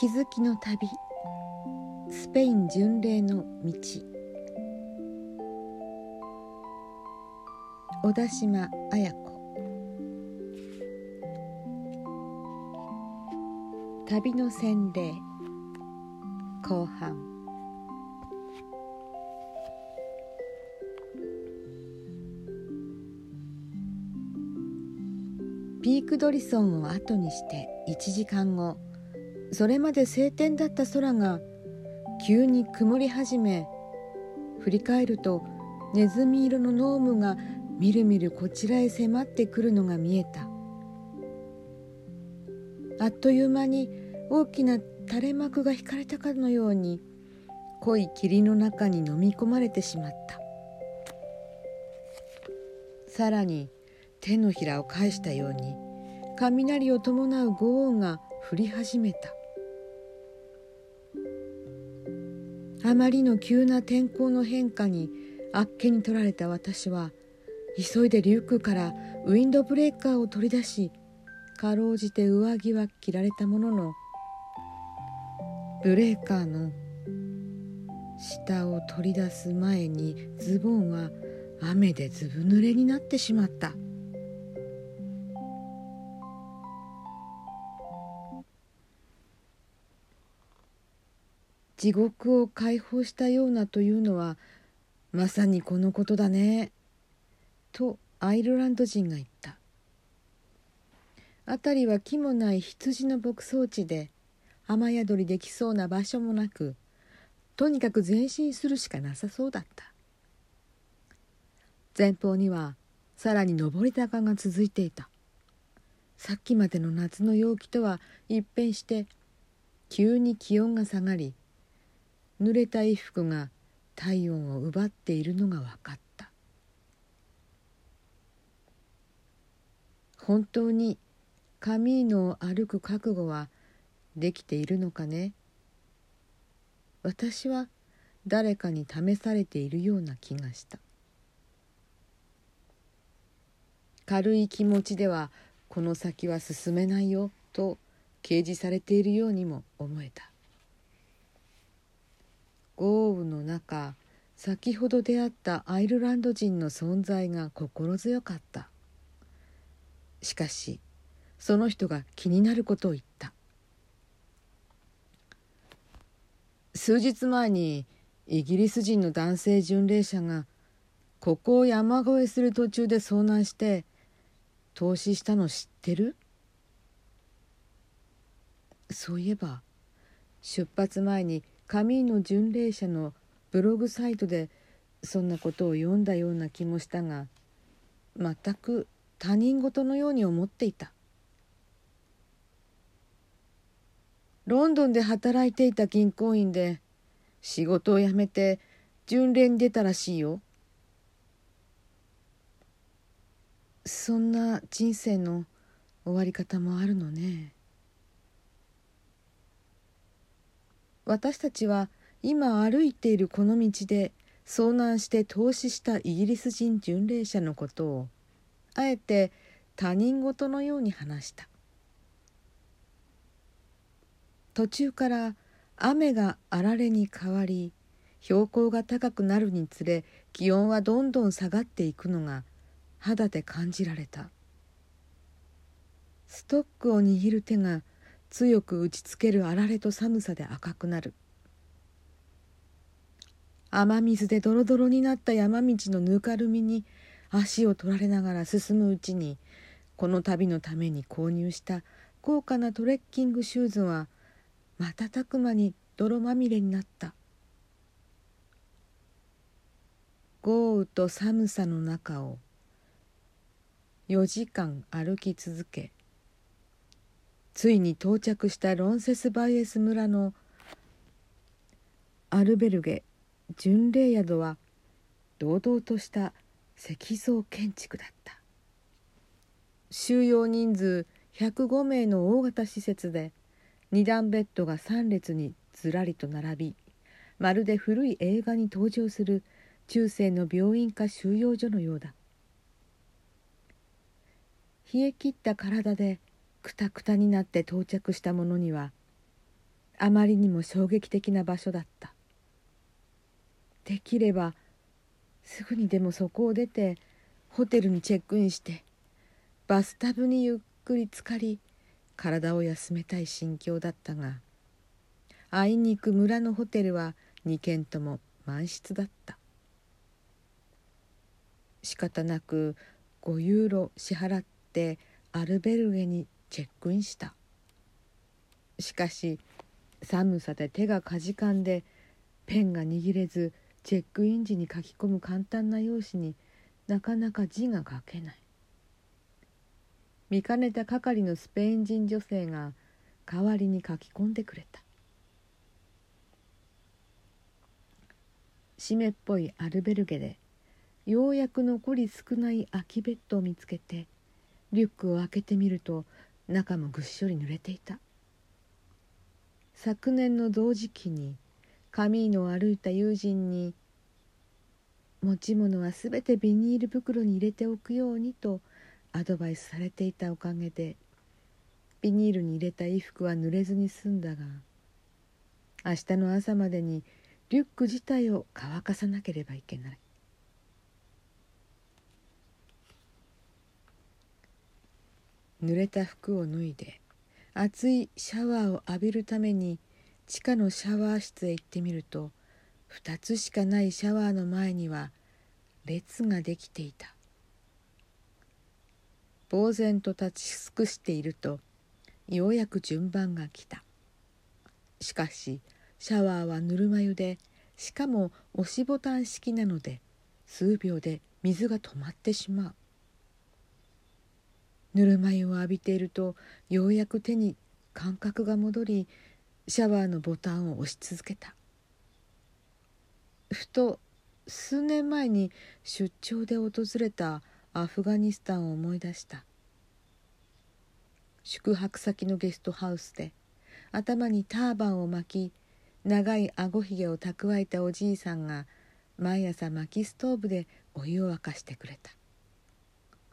気づきの旅。スペイン巡礼の道。小田島綾子。旅の洗礼後半。ピークドリソンを後にして1時間後。それまで晴天だった空が急に曇り始め振り返るとネズミ色のノームがみるみるこちらへ迫ってくるのが見えた。あっという間に大きな垂れ幕が引かれたかのように濃い霧の中に飲み込まれてしまった。さらに手のひらを返したように雷を伴う豪雨が降り始めた。あまりの急な天候の変化にあっけに取られた私は急いでリュックからウィンドブレーカーを取り出しかろうじて上着は着られたもののブレーカーの下を取り出す前にズボンは雨でずぶ濡れになってしまった。地獄を解放したようなというのはまさにこのことだね。とアイルランド人が言った。辺りは木もない羊の牧草地で雨宿りできそうな場所もなくとにかく前進するしかなさそうだった。前方にはさらに上り坂が続いていた。さっきまでの夏の陽気とは一変して急に気温が下がり濡れた衣服が体温を奪っているのが分かった。本当にカミーノを歩く覚悟はできているのかね？私は誰かに試されているような気がした。軽い気持ちではこの先は進めないよと掲示されているようにも思えた。豪雨の中先ほど出会ったアイルランド人の存在が心強かった。しかしその人が気になることを言った。数日前にイギリス人の男性巡礼者がここを山越えする途中で遭難して投資したの知ってる？そういえば出発前に神の巡礼者のブログサイトでそんなことを読んだような気もしたが全く他人事のように思っていた。ロンドンで働いていた銀行員で仕事を辞めて巡礼に出たらしいよ。そんな人生の終わり方もあるのね。私たちは今歩いているこの道で遭難して投資したイギリス人巡礼者のことをあえて他人事のように話した。途中から雨があられに変わり標高が高くなるにつれ気温はどんどん下がっていくのが肌で感じられた。ストックを握る手が強く打ちつけるあられと寒さで赤くなる。雨水でドロドロになった山道のぬかるみに足を取られながら進むうちにこの旅のために購入した高価なトレッキングシューズは瞬く間に泥まみれになった。豪雨と寒さの中を4時間歩き続けついに到着したロンセスバイエス村のアルベルゲ巡礼宿は堂々とした石像建築だった。収容人数105名の大型施設で2段ベッドが3列にずらりと並びまるで古い映画に登場する中世の病院か収容所のようだ。冷え切った体でくたくたになって到着した者にはあまりにも衝撃的な場所だった。できればすぐにでもそこを出てホテルにチェックインしてバスタブにゆっくり浸かり体を休めたい心境だったがあいにく村のホテルは2軒とも満室だった。仕方なく5ユーロ支払ってアルベルゲにチェックインした。しかし寒さで手がかじかんでペンが握れずチェックイン時に書き込む簡単な用紙になかなか字が書けない。見かねた係のスペイン人女性が代わりに書き込んでくれた。湿っぽいアルベルゲでようやく残り少ない空きベッドを見つけてリュックを開けてみると中もぐっしょり濡れていた。昨年の同時期にカミーノを歩いた友人に持ち物はすべてビニール袋に入れておくようにとアドバイスされていたおかげでビニールに入れた衣服は濡れずに済んだが明日の朝までにリュック自体を乾かさなければいけない。濡れた服を脱いで熱いシャワーを浴びるために地下のシャワー室へ行ってみると2つしかないシャワーの前には列ができていた。呆然と立ち尽くしているとようやく順番が来た。しかしシャワーはぬるま湯でしかも押しボタン式なので数秒で水が止まってしまう。ぬるま湯を浴びているとようやく手に感覚が戻りシャワーのボタンを押し続けた。ふと数年前に出張で訪れたアフガニスタンを思い出した。宿泊先のゲストハウスで頭にターバンを巻き長いあごひげを蓄えたおじいさんが毎朝薪ストーブでお湯を沸かしてくれた。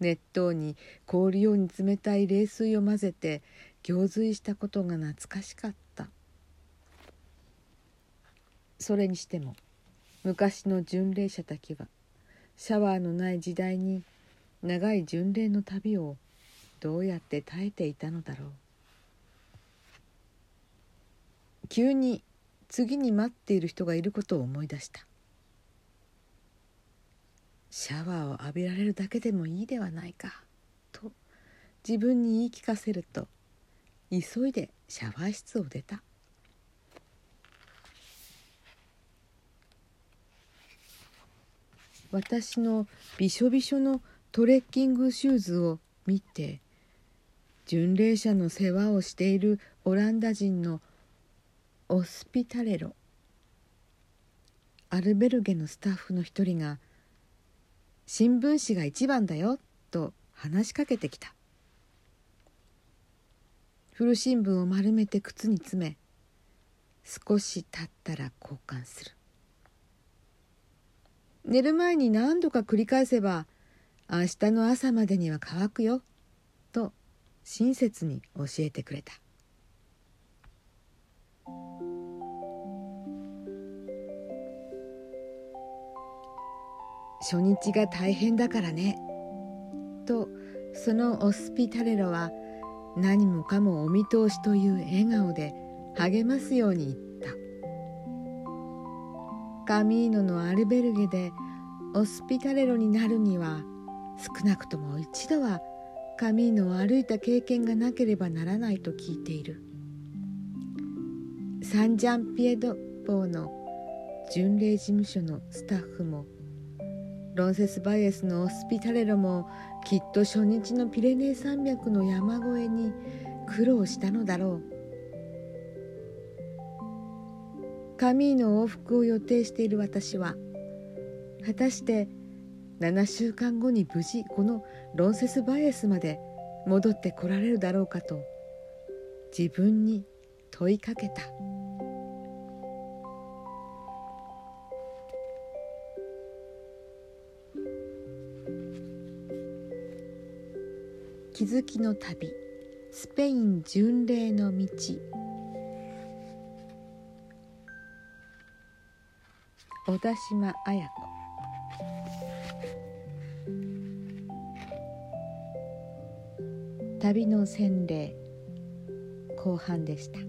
熱湯に凍るように冷たい冷水を混ぜて行水したことが懐かしかった。それにしても昔の巡礼者たちはシャワーのない時代に長い巡礼の旅をどうやって耐えていたのだろう。急に次に待っている人がいることを思い出した。シャワーを浴びられるだけでもいいではないか。と自分に言い聞かせると急いでシャワー室を出た。私のびしょびしょのトレッキングシューズを見て巡礼者の世話をしているオランダ人のオスピタレロアルベルゲのスタッフの一人が新聞紙が一番だよと話しかけてきた。古新聞を丸めて靴に詰め少し経ったら交換する。寝る前に何度か繰り返せば明日の朝までには乾くよと親切に教えてくれた。初日が大変だからね」とそのオスピタレロは何もかもお見通しという笑顔で励ますように言った。カミーノのアルベルゲでオスピタレロになるには少なくとも一度はカミーノを歩いた経験がなければならないと聞いている。サンジャンピエドポーの巡礼事務所のスタッフもロンセスバイエスのオスピタレロもきっと初日のピレネー山脈の山越えに苦労したのだろうカミーの往復を予定している私は果たして7週間後に無事このロンセスバイエスまで戻ってこられるだろうかと自分に問いかけた。づきの旅。スペイン巡礼の道。小田島綾子。旅の洗礼。後半でした。